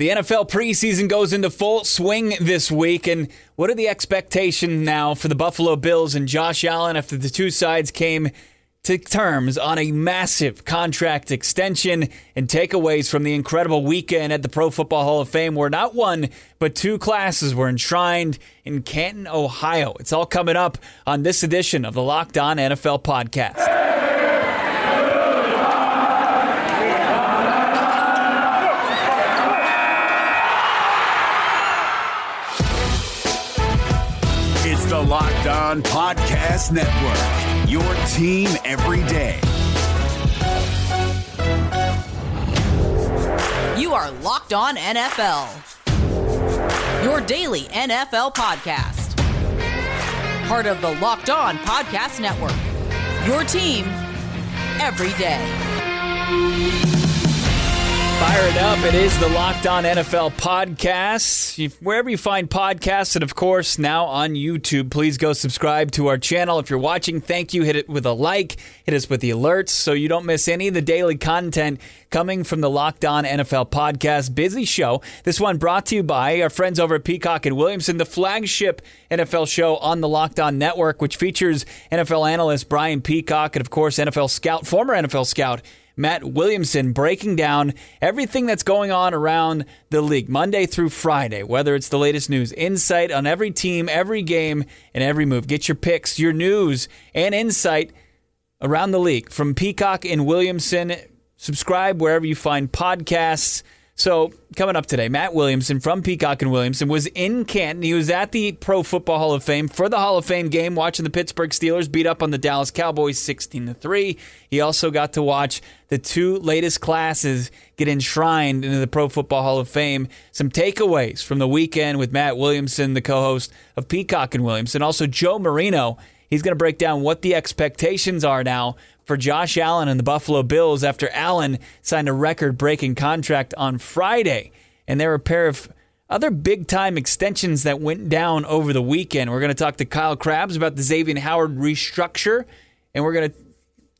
The NFL preseason goes into full swing this week, and what are the expectations now for the Buffalo Bills and Josh Allen after the two sides came to terms on a massive contract extension and takeaways from the incredible weekend at the Pro Football Hall of Fame where not one but two classes were enshrined in Canton, Ohio. It's all coming up on this edition of the Locked On NFL podcast. Podcast Network. Your team every day. You are Locked On NFL. Your daily NFL podcast. Part of the Locked On Podcast Network. Your team every day. Fire it up. It is the Locked On NFL podcast. Wherever you find podcasts, and of course, now on YouTube, please go subscribe to our channel. If you're watching, thank you. Hit it with a like, hit us with the alerts so you don't miss any of the daily content coming from the Locked On NFL podcast. Busy show. This one brought to you by our friends over at Peacock and Williamson, the flagship NFL show on the Locked On network, which features NFL analyst Brian Peacock and, of course, NFL scout, former NFL scout. Matt Williamson breaking down everything that's going on around the league Monday through Friday, whether it's the latest news, insight on every team, every game, and every move. Get your picks, your news, and insight around the league from Peacock and Williamson. Subscribe wherever you find podcasts. So, coming up today, Matt Williamson from Peacock and Williamson was in Canton. He was at the Pro Football Hall of Fame for the Hall of Fame game, watching the Pittsburgh Steelers beat up on the Dallas Cowboys 16 to 3. He also got to watch the two latest classes get enshrined into the Pro Football Hall of Fame. Some takeaways from the weekend with Matt Williamson, the co host of Peacock and Williamson. Also, Joe Marino. He's going to break down what the expectations are now for Josh Allen and the Buffalo Bills after Allen signed a record breaking contract on Friday. And there were a pair of other big time extensions that went down over the weekend. We're going to talk to Kyle Crabbs about the Xavier Howard restructure, and we're going to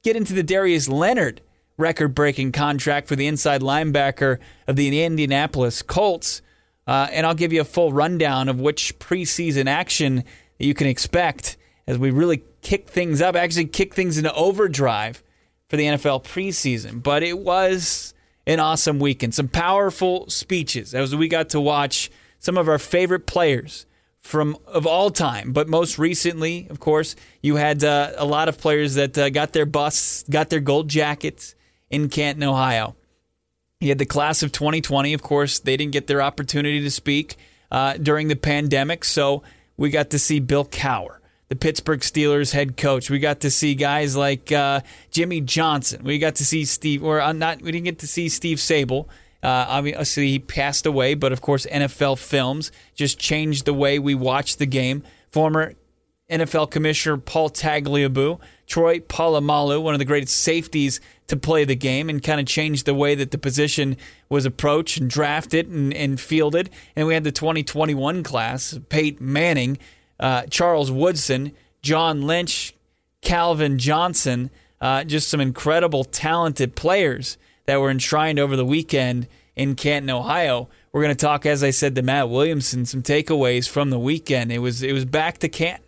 get into the Darius Leonard record breaking contract for the inside linebacker of the Indianapolis Colts. Uh, and I'll give you a full rundown of which preseason action you can expect as we really kick things up, actually kick things into overdrive for the NFL preseason. But it was an awesome weekend. Some powerful speeches as we got to watch some of our favorite players from of all time. But most recently, of course, you had uh, a lot of players that uh, got their busts, got their gold jackets in Canton, Ohio. You had the class of 2020. Of course, they didn't get their opportunity to speak uh, during the pandemic, so we got to see Bill Cowher the Pittsburgh Steelers head coach. We got to see guys like uh, Jimmy Johnson. We got to see Steve, or uh, not. We didn't get to see Steve Sabol. Uh, obviously, he passed away, but of course, NFL Films just changed the way we watch the game. Former NFL Commissioner Paul Tagliabue, Troy Polamalu, one of the greatest safeties to play the game, and kind of changed the way that the position was approached and drafted and, and fielded. And we had the 2021 class, Peyton Manning uh, Charles Woodson, John Lynch, Calvin Johnson, uh, just some incredible, talented players that were enshrined over the weekend in Canton, Ohio. We're going to talk, as I said, to Matt Williamson, some takeaways from the weekend. It was it was back to Canton,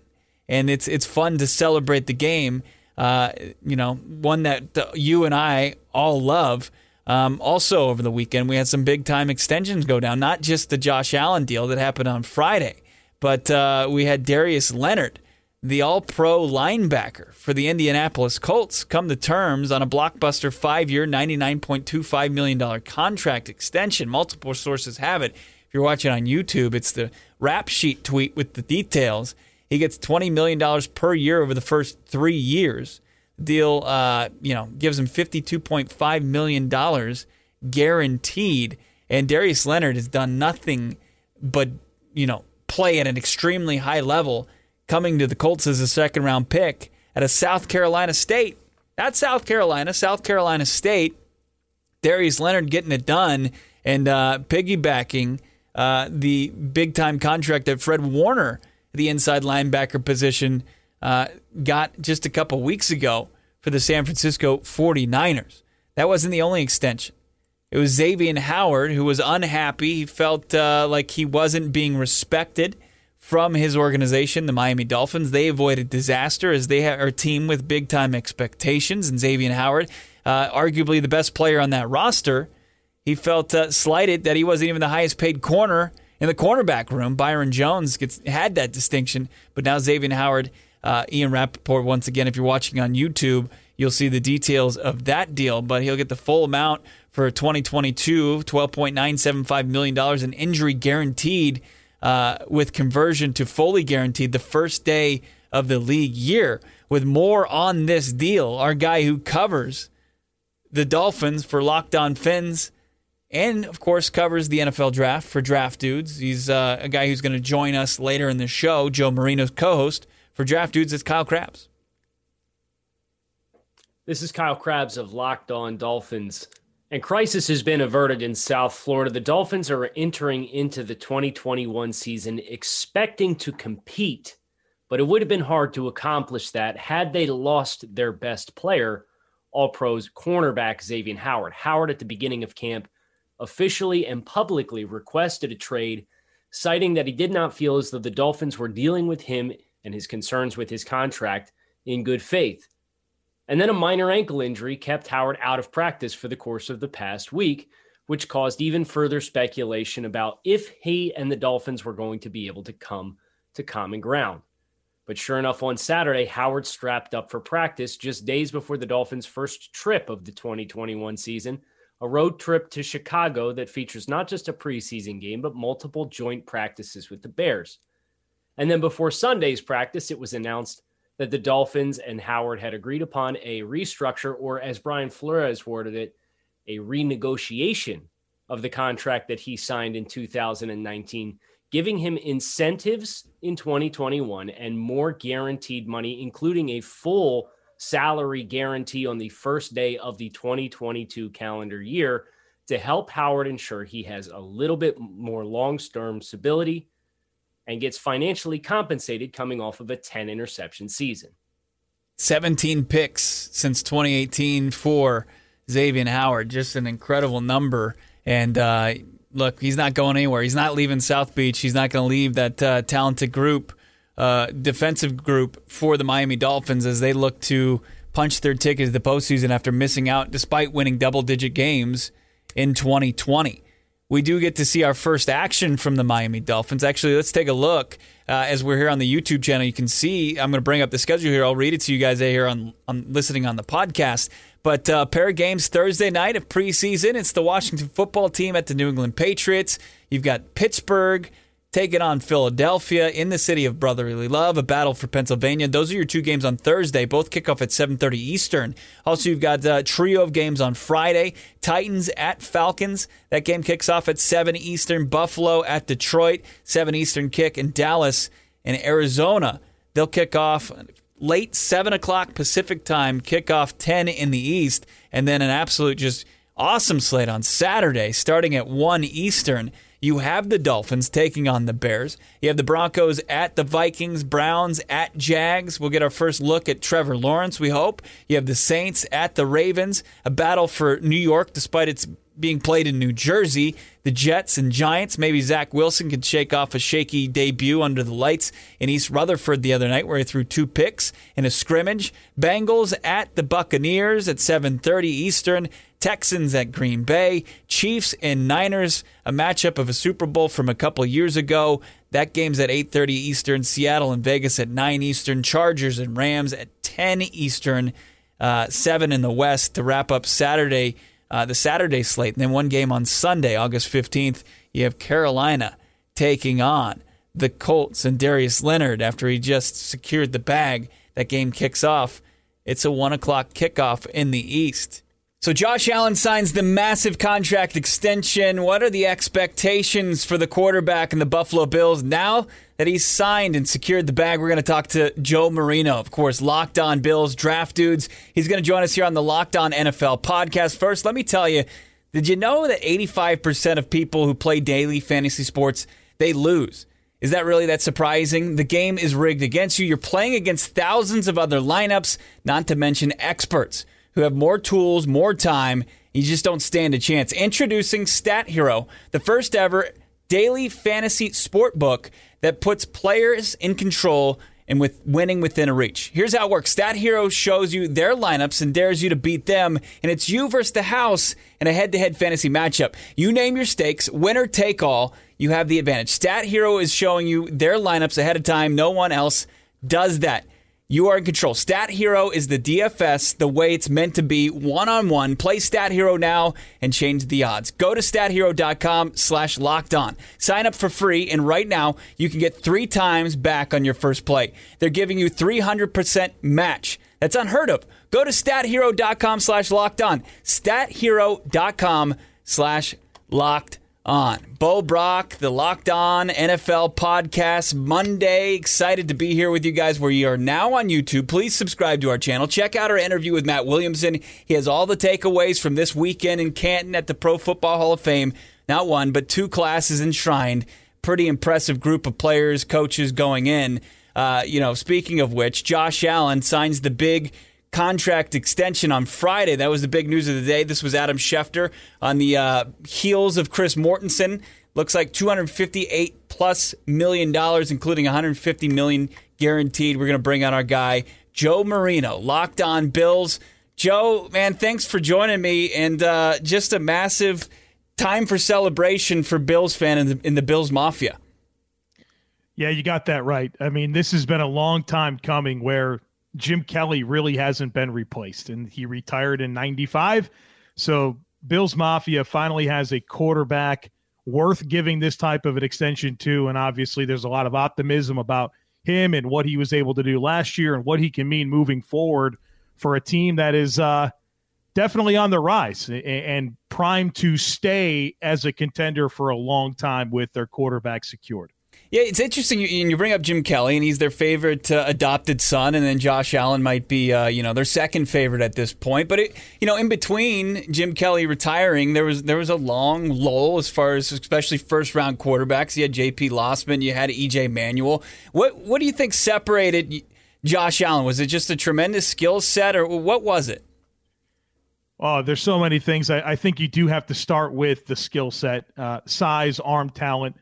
and it's it's fun to celebrate the game. Uh, you know, one that you and I all love. Um, also, over the weekend, we had some big time extensions go down. Not just the Josh Allen deal that happened on Friday, but uh, we had Darius Leonard, the all pro linebacker for the Indianapolis Colts, come to terms on a blockbuster five year, $99.25 million contract extension. Multiple sources have it. If you're watching on YouTube, it's the rap sheet tweet with the details. He gets $20 million per year over the first three years. Deal, uh, you know, gives him $52.5 million guaranteed. And Darius Leonard has done nothing but, you know, play at an extremely high level, coming to the Colts as a second round pick at a South Carolina State. Not South Carolina, South Carolina State. Darius Leonard getting it done and uh, piggybacking uh, the big time contract that Fred Warner, the inside linebacker position, uh, got just a couple weeks ago for the San Francisco 49ers. That wasn't the only extension. It was Xavier Howard who was unhappy. He felt uh, like he wasn't being respected from his organization, the Miami Dolphins. They avoided disaster as they are a team with big time expectations. And Xavier Howard, uh, arguably the best player on that roster, he felt uh, slighted that he wasn't even the highest paid corner in the cornerback room. Byron Jones gets, had that distinction, but now Xavier Howard, uh, Ian Rapoport, once again, if you're watching on YouTube, you'll see the details of that deal. But he'll get the full amount for 2022, $12.975 million in injury guaranteed uh, with conversion to fully guaranteed the first day of the league year. With more on this deal, our guy who covers the Dolphins for Locked On Fins and, of course, covers the NFL draft for Draft Dudes. He's uh, a guy who's going to join us later in the show, Joe Marino's co host for Draft Dudes. It's Kyle Crabbs. This is Kyle Crabbs of Locked On Dolphins. And crisis has been averted in South Florida. The Dolphins are entering into the 2021 season expecting to compete, but it would have been hard to accomplish that had they lost their best player, All Pros cornerback Xavier Howard. Howard, at the beginning of camp, officially and publicly requested a trade, citing that he did not feel as though the Dolphins were dealing with him and his concerns with his contract in good faith. And then a minor ankle injury kept Howard out of practice for the course of the past week, which caused even further speculation about if he and the Dolphins were going to be able to come to common ground. But sure enough, on Saturday, Howard strapped up for practice just days before the Dolphins' first trip of the 2021 season, a road trip to Chicago that features not just a preseason game, but multiple joint practices with the Bears. And then before Sunday's practice, it was announced that the Dolphins and Howard had agreed upon a restructure, or as Brian Flores worded it, a renegotiation of the contract that he signed in 2019, giving him incentives in 2021 and more guaranteed money, including a full salary guarantee on the first day of the 2022 calendar year to help Howard ensure he has a little bit more long term stability and gets financially compensated coming off of a 10 interception season. 17 picks since 2018 for Xavier Howard. Just an incredible number. And uh, look, he's not going anywhere. He's not leaving South Beach. He's not going to leave that uh, talented group, uh, defensive group for the Miami Dolphins as they look to punch their ticket to the postseason after missing out despite winning double digit games in 2020 we do get to see our first action from the Miami Dolphins. Actually, let's take a look uh, as we're here on the YouTube channel. You can see I'm going to bring up the schedule here. I'll read it to you guys here on, on listening on the podcast. But uh, pair of games Thursday night of preseason. It's the Washington football team at the New England Patriots. You've got Pittsburgh taking on Philadelphia in the city of brotherly love, a battle for Pennsylvania. Those are your two games on Thursday. Both kick off at 7:30 Eastern. Also, you've got a trio of games on Friday. Titans at Falcons. That game kicks off at 7 Eastern. Buffalo at Detroit. 7 Eastern kick. in Dallas and Arizona. They'll kick off late 7 o'clock Pacific time, kickoff 10 in the East, and then an absolute just awesome slate on Saturday starting at 1 Eastern. You have the Dolphins taking on the Bears. You have the Broncos at the Vikings, Browns at Jags. We'll get our first look at Trevor Lawrence, we hope. You have the Saints at the Ravens, a battle for New York despite its being played in New Jersey. The Jets and Giants. Maybe Zach Wilson could shake off a shaky debut under the lights in East Rutherford the other night, where he threw two picks in a scrimmage. Bengals at the Buccaneers at 7:30 Eastern. Texans at Green Bay, Chiefs and Niners, a matchup of a Super Bowl from a couple years ago. That game's at 8:30 Eastern. Seattle and Vegas at 9 Eastern. Chargers and Rams at 10 Eastern. Uh, seven in the West to wrap up Saturday, uh, the Saturday slate. And then one game on Sunday, August 15th. You have Carolina taking on the Colts and Darius Leonard after he just secured the bag. That game kicks off. It's a one o'clock kickoff in the East. So Josh Allen signs the massive contract extension. What are the expectations for the quarterback and the Buffalo Bills now that he's signed and secured the bag? We're going to talk to Joe Marino, of course, Locked On Bills draft dudes. He's going to join us here on the Locked On NFL podcast. First, let me tell you, did you know that 85% of people who play daily fantasy sports, they lose? Is that really that surprising? The game is rigged against you. You're playing against thousands of other lineups, not to mention experts who have more tools, more time, You just don't stand a chance. Introducing Stat Hero, the first ever daily fantasy sport book that puts players in control and with winning within a reach. Here's how it works. Stat Hero shows you their lineups and dares you to beat them, and it's you versus the house in a head-to-head fantasy matchup. You name your stakes, winner take all. You have the advantage. Stat Hero is showing you their lineups ahead of time. No one else does that. You are in control. Stat Hero is the DFS the way it's meant to be, one on one. Play Stat Hero now and change the odds. Go to stathero.com slash locked on. Sign up for free, and right now you can get three times back on your first play. They're giving you 300% match. That's unheard of. Go to stathero.com slash locked on. Stathero.com slash locked on. Bo Brack, the Locked On NFL podcast, Monday. Excited to be here with you guys where you are now on YouTube. Please subscribe to our channel. Check out our interview with Matt Williamson. He has all the takeaways from this weekend in Canton at the Pro Football Hall of Fame. Not one, but two classes enshrined. Pretty impressive group of players, coaches going in. Uh, you know, speaking of which, Josh Allen signs the big contract extension on Friday. That was the big news of the day. This was Adam Schefter on the uh, heels of Chris Mortensen. Looks like 258 plus million dollars, including 150 million guaranteed. We're going to bring on our guy Joe Marino, Locked On Bills. Joe, man, thanks for joining me, and uh, just a massive time for celebration for Bills fan in the, in the Bills Mafia. Yeah, you got that right. I mean, this has been a long time coming where Jim Kelly really hasn't been replaced, and he retired in 95. So Bills Mafia finally has a quarterback worth giving this type of an extension to. And obviously, there's a lot of optimism about him and what he was able to do last year and what he can mean moving forward for a team that is uh, definitely on the rise and, and primed to stay as a contender for a long time with their quarterback secured. Yeah, it's interesting. You, you bring up Jim Kelly, and he's their favorite uh, adopted son, and then Josh Allen might be, uh, you know, their second favorite at this point. But it, you know, in between Jim Kelly retiring, there was there was a long lull as far as especially first round quarterbacks. You had J.P. Losman, you had E.J. Manuel. What what do you think separated Josh Allen? Was it just a tremendous skill set, or what was it? Oh, there's so many things. I, I think you do have to start with the skill set, uh, size, arm talent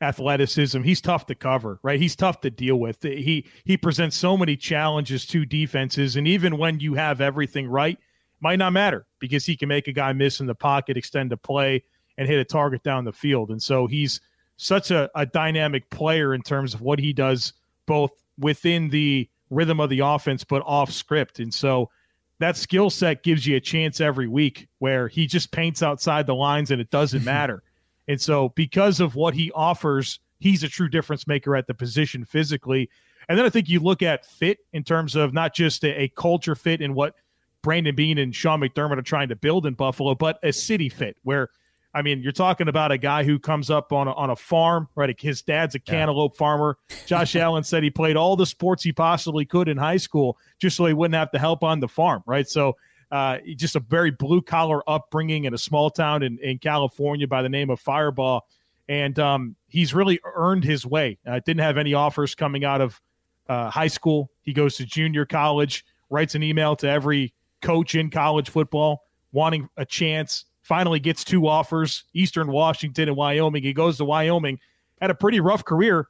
athleticism. He's tough to cover, right? He's tough to deal with. He he presents so many challenges to defenses, and even when you have everything right, might not matter because he can make a guy miss in the pocket, extend a play, and hit a target down the field. And so he's such a, a dynamic player in terms of what he does, both within the rhythm of the offense, but off script. And so that skill set gives you a chance every week where he just paints outside the lines and it doesn't matter. And so, because of what he offers, he's a true difference maker at the position physically. And then I think you look at fit in terms of not just a, a culture fit in what Brandon Beane and Sean McDermott are trying to build in Buffalo, but a city fit where, I mean, you're talking about a guy who comes up on a, on a farm, right? His dad's a cantaloupe yeah. farmer. Josh Allen said he played all the sports he possibly could in high school just so he wouldn't have to help on the farm, right? So uh, just a very blue collar upbringing in a small town in, in California by the name of Firebaugh. And um, he's really earned his way. Uh, didn't have any offers coming out of uh, high school. He goes to junior college, writes an email to every coach in college football wanting a chance. Finally gets two offers Eastern Washington and Wyoming. He goes to Wyoming, had a pretty rough career,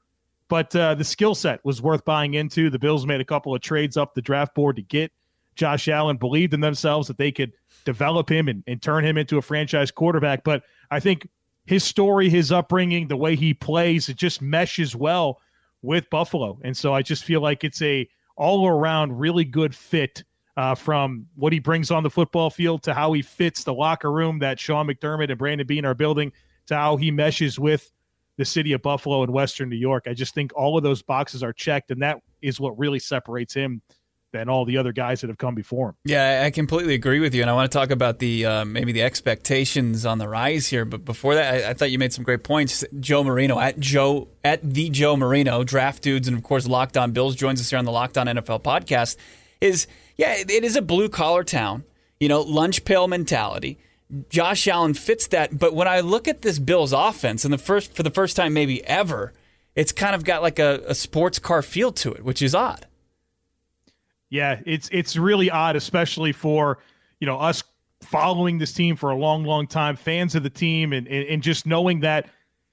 but uh, the skill set was worth buying into. The Bills made a couple of trades up the draft board to get Josh Allen believed in themselves that they could develop him and, and turn him into a franchise quarterback. But I think his story, his upbringing, the way he plays, it just meshes well with Buffalo. And so I just feel like it's a all around really good fit uh, from what he brings on the football field to how he fits the locker room that Sean McDermott and Brandon Beane are building to how he meshes with the city of Buffalo and Western New York. I just think all of those boxes are checked, and that is what really separates him than all the other guys that have come before him. Yeah, I completely agree with you, and I want to talk about the uh, maybe the expectations on the rise here. But before that, I, I, thought you made some great points. Joe Marino at Joe at the Joe Marino, draft dudes, and of course Locked On Bills joins us here on the Locked On NFL podcast. Is yeah, it is a blue collar town. You know, lunch pail mentality. Josh Allen fits that, but when I look at this Bills offense, and the first for the first time maybe ever, it's kind of got like a, a sports car feel to it, which is odd. Yeah, it's it's really odd, especially for you know us following this team for a long, long time, fans of the team, and, and, and just knowing that,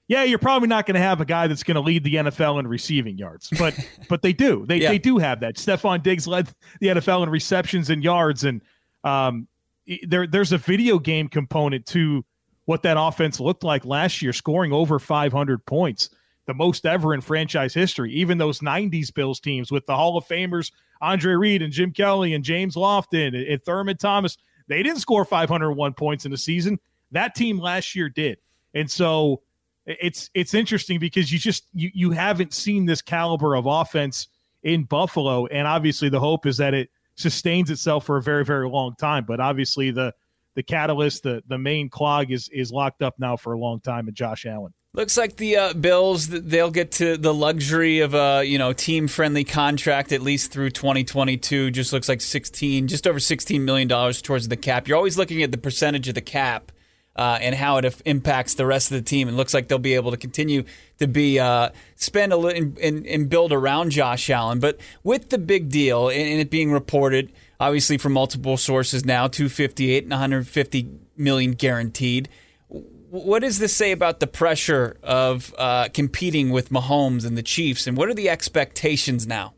yeah, you're probably not going to have a guy that's going to lead the NFL in receiving yards, but but they do. They yeah. they do have that. Stefon Diggs led the NFL in receptions and yards, and um, there there's a video game component to what that offense looked like last year, scoring over 500 points, the most ever in franchise history. Even those 90s Bills teams with the Hall of Famers Andre Reed and Jim Kelly and James Lofton and Thurman Thomas, they didn't score 501 points in the season. That team last year did. And so it's it's interesting because you just you you haven't seen this caliber of offense in Buffalo and obviously the hope is that it sustains itself for a very very long time but obviously the the catalyst the the main clog is is locked up now for a long time and Josh Allen Looks like the uh, Bills they'll get to the luxury of a you know team friendly contract at least through 2022. Just looks like 16, just over 16 million dollars towards the cap. You're always looking at the percentage of the cap uh, and how it impacts the rest of the team. It looks like they'll be able to continue to be uh, spend a little and, and, build around Josh Allen. But with the big deal and it being reported, obviously from multiple sources now, 258 and 150 million guaranteed what does this say about the pressure of uh, competing with Mahomes and the Chiefs, and what are the expectations now?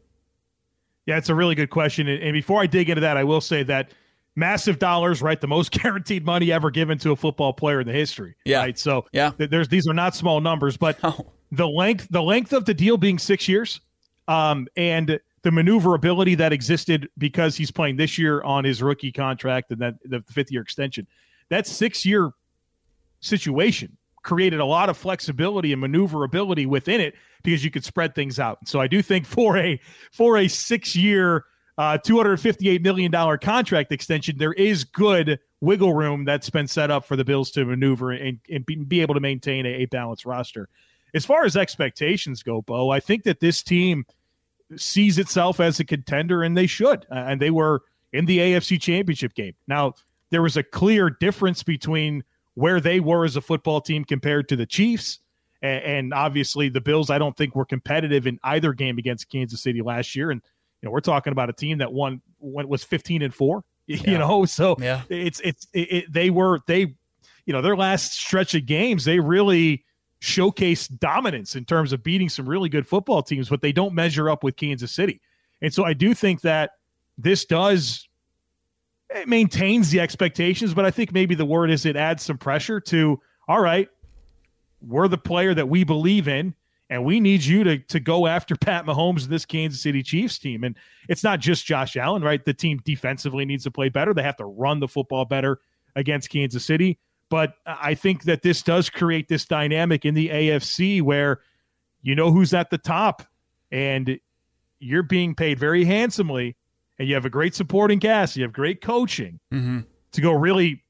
Yeah, it's a really good question. And before I dig into that, I will say that massive dollars, right? The most guaranteed money ever given to a football player in the history. Yeah. Right. So yeah, there's these are not small numbers, but oh. the length the length of the deal being six years, um, and the maneuverability that existed because he's playing this year on his rookie contract and then the fifth year extension. That six year situation created a lot of flexibility and maneuverability within it because you could spread things out. So I do think for a for a six year, uh, two hundred fifty eight million dollar contract extension, there is good wiggle room that's been set up for the Bills to maneuver and, and be, able to maintain a, a balanced roster. As far as expectations go, Bo, I think that this team sees itself as a contender, and they should. Uh, and they were in the AFC Championship game. Now there was a clear difference between where they were as a football team compared to the Chiefs. And, and obviously, the Bills, I don't think were competitive in either game against Kansas City last year. And you know, we're talking about a team that won when was 15 and four. You know, so yeah. it's it's it, it, they were they, you know, their last stretch of games they really showcased dominance in terms of beating some really good football teams, but they don't measure up with Kansas City. And so I do think that this does it maintains the expectations, but I think maybe the word is it adds some pressure to, all right, we're the player that we believe in, and we need you to to go after Pat Mahomes and this Kansas City Chiefs team. And it's not just Josh Allen, right? The team defensively needs to play better. They have to run the football better against Kansas City. But I think that this does create this dynamic in the AFC where you know who's at the top and you're being paid very handsomely and you have a great supporting cast, you have great coaching mm-hmm. to go really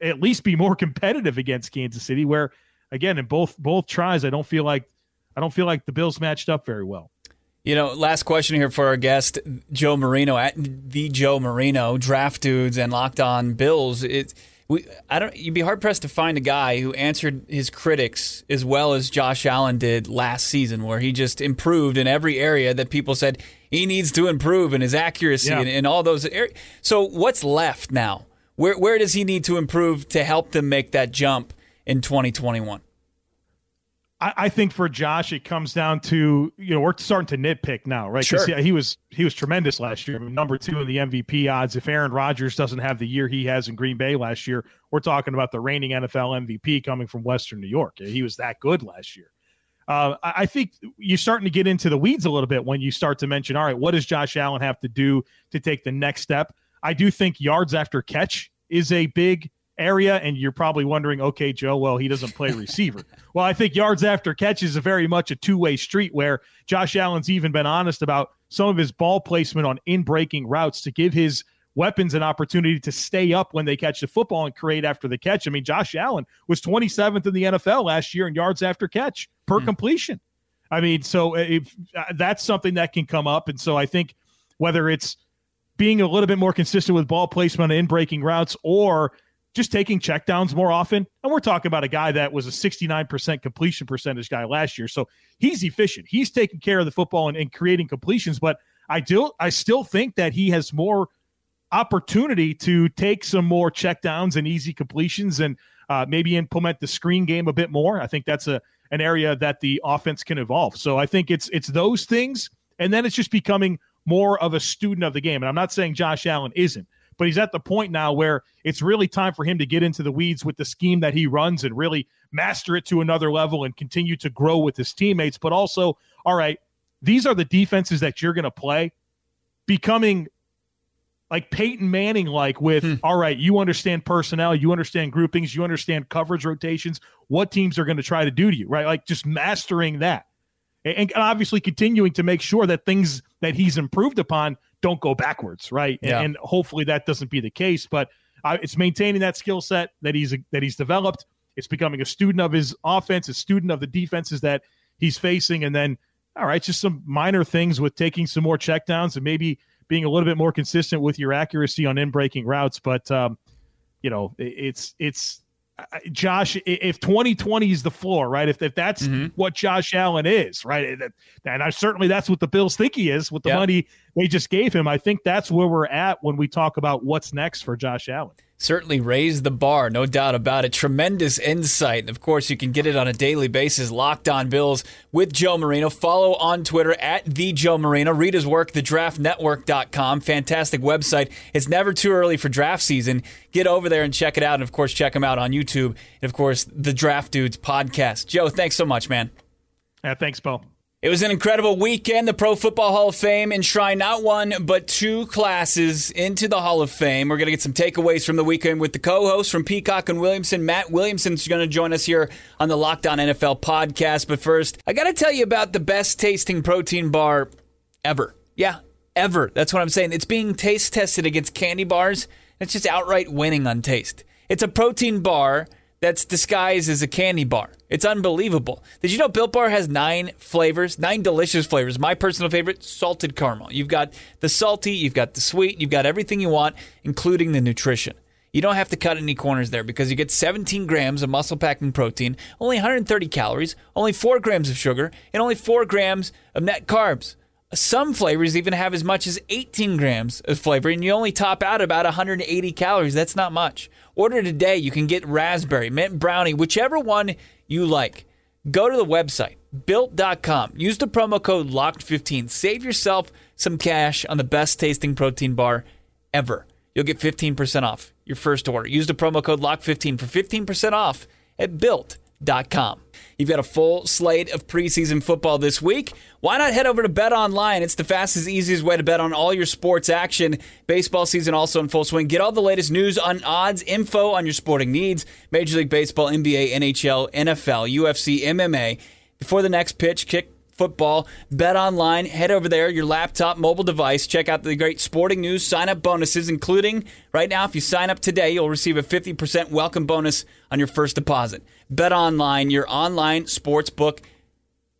at least be more competitive against Kansas City. Where again, in both both tries, I don't feel like I don't feel like the Bills matched up very well. You know, last question here for our guest, Joe Marino at the Joe Marino, draft dudes and locked on Bills. It, we, I don't. You'd be hard pressed to find a guy who answered his critics as well as Josh Allen did last season, where he just improved in every area that people said he needs to improve in his accuracy yeah. and, and, all those areas. So what's left now? Where where does he need to improve to help them make that jump in 2021? I, I think for Josh, it comes down to you know we're starting to nitpick now, right? Sure. He, he was he was tremendous last year, number two in the MVP odds. If Aaron Rodgers doesn't have the year he has in Green Bay last year, we're talking about the reigning NFL MVP coming from Western New York. He was that good last year. Uh, I think you're starting to get into the weeds a little bit when you start to mention, all right, what does Josh Allen have to do to take the next step? I do think yards after catch is a big area, and you're probably wondering, okay, Joe, well, he doesn't play receiver. well, I think yards after catch is very much a two way street where Josh Allen's even been honest about some of his ball placement on in breaking routes to give his weapons an opportunity to stay up when they catch the football and create after the catch. I mean, Josh Allen was 27th in the NFL last year in yards after catch per mm. completion. I mean, so if, uh, that's something that can come up. And so I think whether it's being a little bit more consistent with ball placement in breaking routes or just taking checkdowns more often. And we're talking about a guy that was a 69% completion percentage guy last year. So he's efficient. He's taking care of the football and, and creating completions. But I do I still think that he has more opportunity to take some more checkdowns and easy completions and uh, maybe implement the screen game a bit more. I think that's a an area that the offense can evolve. So I think it's it's those things, and then it's just becoming more of a student of the game. And I'm not saying Josh Allen isn't, but he's at the point now where it's really time for him to get into the weeds with the scheme that he runs and really master it to another level and continue to grow with his teammates. But also, all right, these are the defenses that you're going to play. Becoming like Peyton Manning, like with, hmm. all right, you understand personnel, you understand groupings, you understand coverage rotations, what teams are going to try to do to you, right? Like just mastering that. And, and obviously continuing to make sure that things that he's improved upon don't go backwards, right? Yeah. And, and, hopefully that doesn't be the case. But uh, it's maintaining that skill set that he's that he's developed. It's becoming a student of his offense, a student of the defenses that he's facing, and then all right, just some minor things with taking some more checkdowns and maybe being a little bit more consistent with your accuracy on in breaking routes. But um, you know, it's it's Josh, if 2020 is the floor, right? If, if that's mm-hmm. what Josh Allen is, right? And I certainly that's what the Bills think he is with the money they just gave him. I think that's where we're at when we talk about what's next for Josh Allen certainly raised the bar, no doubt about it. Tremendous insight. And of course, you can get it on a daily basis. Locked on Bills with Joe Marino. Follow on Twitter at the Joe Marino. Read his work, thedraftnetwork.com. Fantastic website. It's never too early for draft season. Get over there and check it out. And of course, check him out on YouTube. And of course, the Draft Dudes podcast. Joe, thanks so much, man. Yeah, thanks, Bo. It was an incredible weekend. The Pro Football Hall of Fame enshrined not one, but two classes into the Hall of Fame. We're going to get some takeaways from the weekend with the co hosts from Peacock and Williamson. Matt Williamson's going to join us here on the Locked On NFL podcast. But first, I got to tell you about the best tasting protein bar ever. Yeah, ever. That's what I'm saying. It's being taste tested against candy bars. It's just outright winning on taste. It's a protein bar that's disguised as a candy bar. It's unbelievable. Did you know Built Bar has nine flavors, nine delicious flavors? My personal favorite, salted caramel. You've got the salty, you've got the sweet, you've got everything you want, including the nutrition. You don't have to cut any corners there because you get 17 grams of muscle packing protein, only 130 calories, only 4 grams of sugar, and only 4 grams of net carbs. Some flavors even have as much as 18 grams of flavor, and you only top out about 180 calories. That's not much. Order today. You can get raspberry, mint brownie, whichever one you like. Go to the website, built.com. Use the promo code LOCKED15. Save yourself some cash on the best tasting protein bar ever. You'll get 15% off your first order. Use the promo code LOCK15 for 15% off at built.com. You've got a full slate of preseason football this week. Why not head over to Bet Online? It's the fastest, easiest way to bet on all your sports action. Baseball season also in full swing. Get all the latest news on odds, info on your sporting needs. Major League Baseball, NBA, NHL, NFL, UFC, MMA. Before the next pitch, kick football. Bet online. Head over there, your laptop, mobile device. Check out the great sporting news sign up bonuses, including right now, if you sign up today, you'll receive a 50% welcome bonus on your first deposit. Bet online, your online sportsbook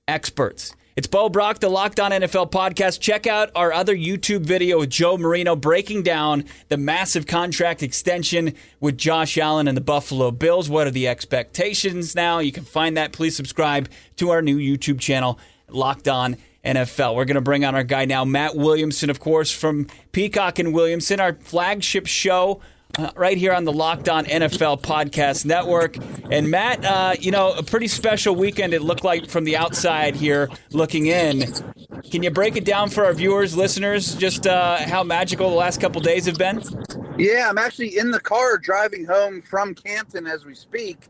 experts. It's Bo Brack, the Locked On NFL podcast. Check out our other YouTube video with Joe Marino breaking down the massive contract extension with Josh Allen and the Buffalo Bills. What are the expectations now? You can find that. Please subscribe to our new YouTube channel Locked On NFL. We're going to bring on our guy now, Matt Williamson, of course, from Peacock and Williamson, our flagship show. Uh, right here on the Locked On NFL Podcast Network. And Matt, uh, you know, a pretty special weekend it looked like from the outside here looking in. Can you break it down for our viewers, listeners, just uh, how magical the last couple days have been? Yeah, I'm actually in the car driving home from Canton as we speak.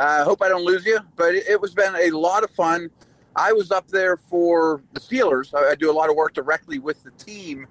I hope I don't lose you, but it, it was been a lot of fun. I was up there for the Steelers. I, I do a lot of work directly with the team,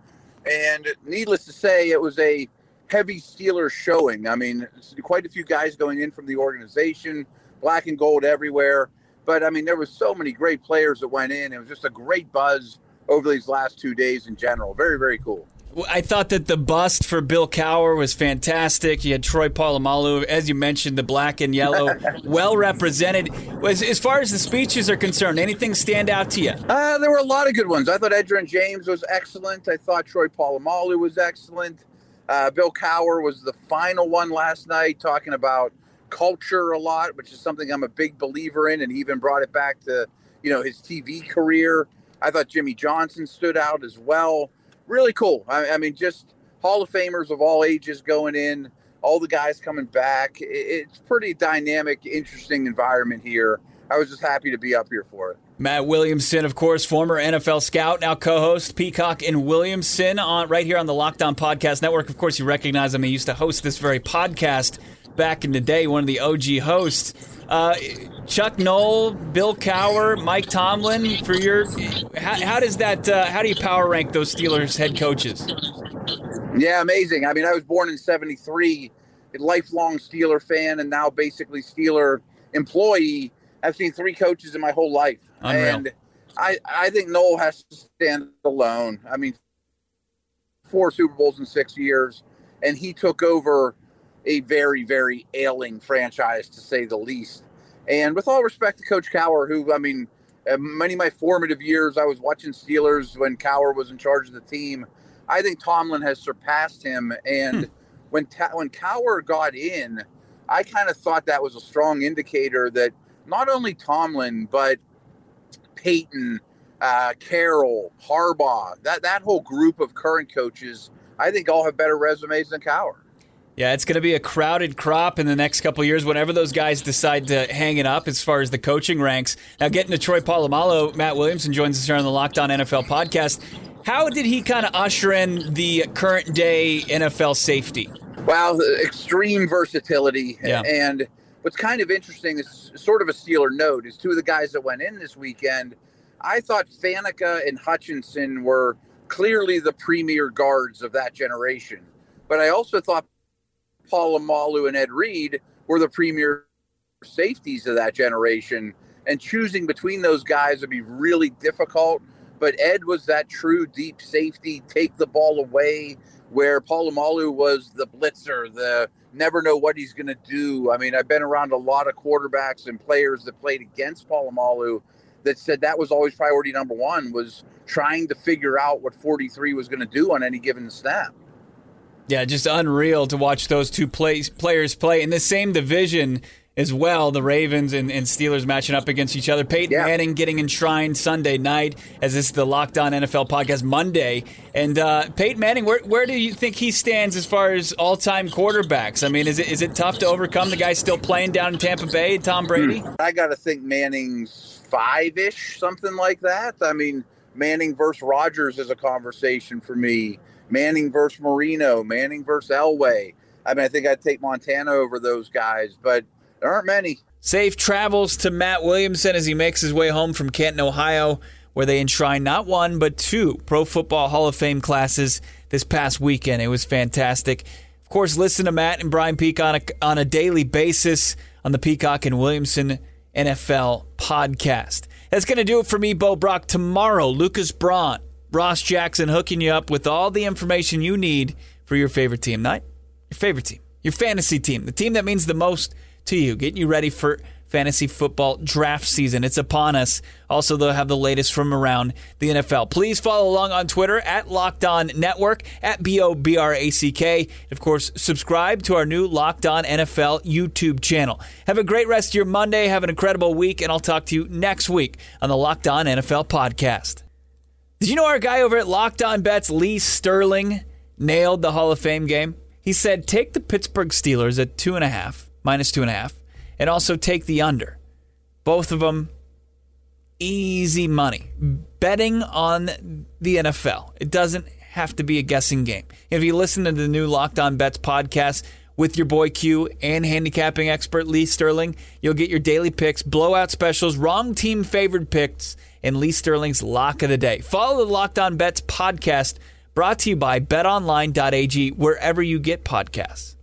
and needless to say, it was a heavy Steelers showing. I mean, quite a few guys going in from the organization, black and gold everywhere. But I mean, there was so many great players that went in. It was just a great buzz over these last two days in general. Very, very cool. I thought that the bust for Bill Cowher was fantastic. You had Troy Polamalu, as you mentioned, the black and yellow, well represented. As, as, far as the speeches are concerned, anything stand out to you? Uh, there were a lot of good ones. I thought Edgerrin James was excellent. I thought Troy Polamalu was excellent. Uh, Bill Cowher was the final one last night, talking about culture a lot, which is something I'm a big believer in, and he even brought it back to you know his TV career. I thought Jimmy Johnson stood out as well really cool. I, I mean, just Hall of Famers of all ages going in, all the guys coming back. It's pretty dynamic, interesting environment here. I was just happy to be up here for it. Matt Williamson, of course, former NFL scout, now co-host Peacock and Williamson on right here on the Locked On Podcast Network. Of course, you recognize him. He used to host this very podcast back in the day, one of the OG hosts. Uh, Chuck Noll, Bill Cowher, Mike Tomlin. For your, how, how does that? Uh, how do you power rank those Steelers head coaches? Yeah, amazing. I mean, I was born in '73, a lifelong Steeler fan, and now basically Steeler employee. I've seen three coaches in my whole life, Unreal. and I I think Noll has to stand alone. I mean, four Super Bowls in six years, and he took over a very very ailing franchise to say the least. And with all respect to Coach Cowher, who I mean, uh, many of my formative years, I was watching Steelers when Cowher was in charge of the team. I think Tomlin has surpassed him. And Hmm. when Ta- when Cowher got in, I kind of thought that was a strong indicator that not only Tomlin but Payton, uh, Carroll, Harbaugh, that that whole group of current coaches, I think all have better resumes than Cowher. Yeah, it's going to be a crowded crop in the next couple years whenever those guys decide to hang it up as far as the coaching ranks. Now, getting to Troy Polamalu, Matt Williamson joins us here on the Locked On NFL podcast. How did he kind of usher in the current day NFL safety? Well, extreme versatility. Yeah. And what's kind of interesting is sort of a Steeler note is two of the guys that went in this weekend. I thought Faneca and Hutchinson were clearly the premier guards of that generation. But I also thought Polamalu and Ed Reed were the premier safeties of that generation. And choosing between those guys would be really difficult. But Ed was that true deep safety, take the ball away, where Polamalu was the blitzer, the never know what he's going to do. I mean, I've been around a lot of quarterbacks and players that played against Polamalu that said that was always priority number one was trying to figure out what 43 was going to do on any given snap. Yeah, just unreal to watch those two plays, players play in the same division as well. The Ravens and, and Steelers matching up against each other. Peyton Yeah. Manning getting enshrined Sunday night as this is the Locked On NFL podcast Monday. And uh, Peyton Manning, where, where do you think he stands as far as all time quarterbacks? I mean, is it is it tough to overcome the guy still playing down in Tampa Bay, Tom Brady? I got to think Manning's five ish, something like that. I mean, Manning versus Rodgers is a conversation for me. Manning versus Marino, Manning versus Elway. I mean, I think I'd take Montana over those guys, but there aren't many. Safe travels to Matt Williamson as he makes his way home from Canton, Ohio, where they enshrined not one, but two Pro Football Hall of Fame classes this past weekend. It was fantastic. Of course, listen to Matt and Brian Peak on a, on a daily basis on the Peacock and Williamson NFL podcast. That's going to do it for me, Bo Brack. Tomorrow, Lucas Braun, Ross Jackson hooking you up with all the information you need for your favorite team night your favorite team, your fantasy team, the team that means the most to you, getting you ready for fantasy football draft season. It's upon us. Also, they'll have the latest from around the NFL. Please follow along on Twitter at Locked On Network, at B O B R A C K. Of course, subscribe to our new Locked On NFL YouTube channel. Have a great rest of your Monday. Have an incredible week, and I'll talk to you next week on the Locked On NFL podcast. Did you know our guy over at Locked On Bets, Lee Sterling, nailed the Hall of Fame game? He said, take the Pittsburgh Steelers at two and a half, minus two and a half, and also take the under. Both of them easy money. Betting on the NFL. It doesn't have to be a guessing game. If you listen to the new Locked On Bets podcast with your boy Q and handicapping expert Lee Sterling, you'll get your daily picks, blowout specials, wrong team favored picks, and Lee Sterling's lock of the day. Follow the Locked On Bets podcast brought to you by betonline.ag wherever you get podcasts.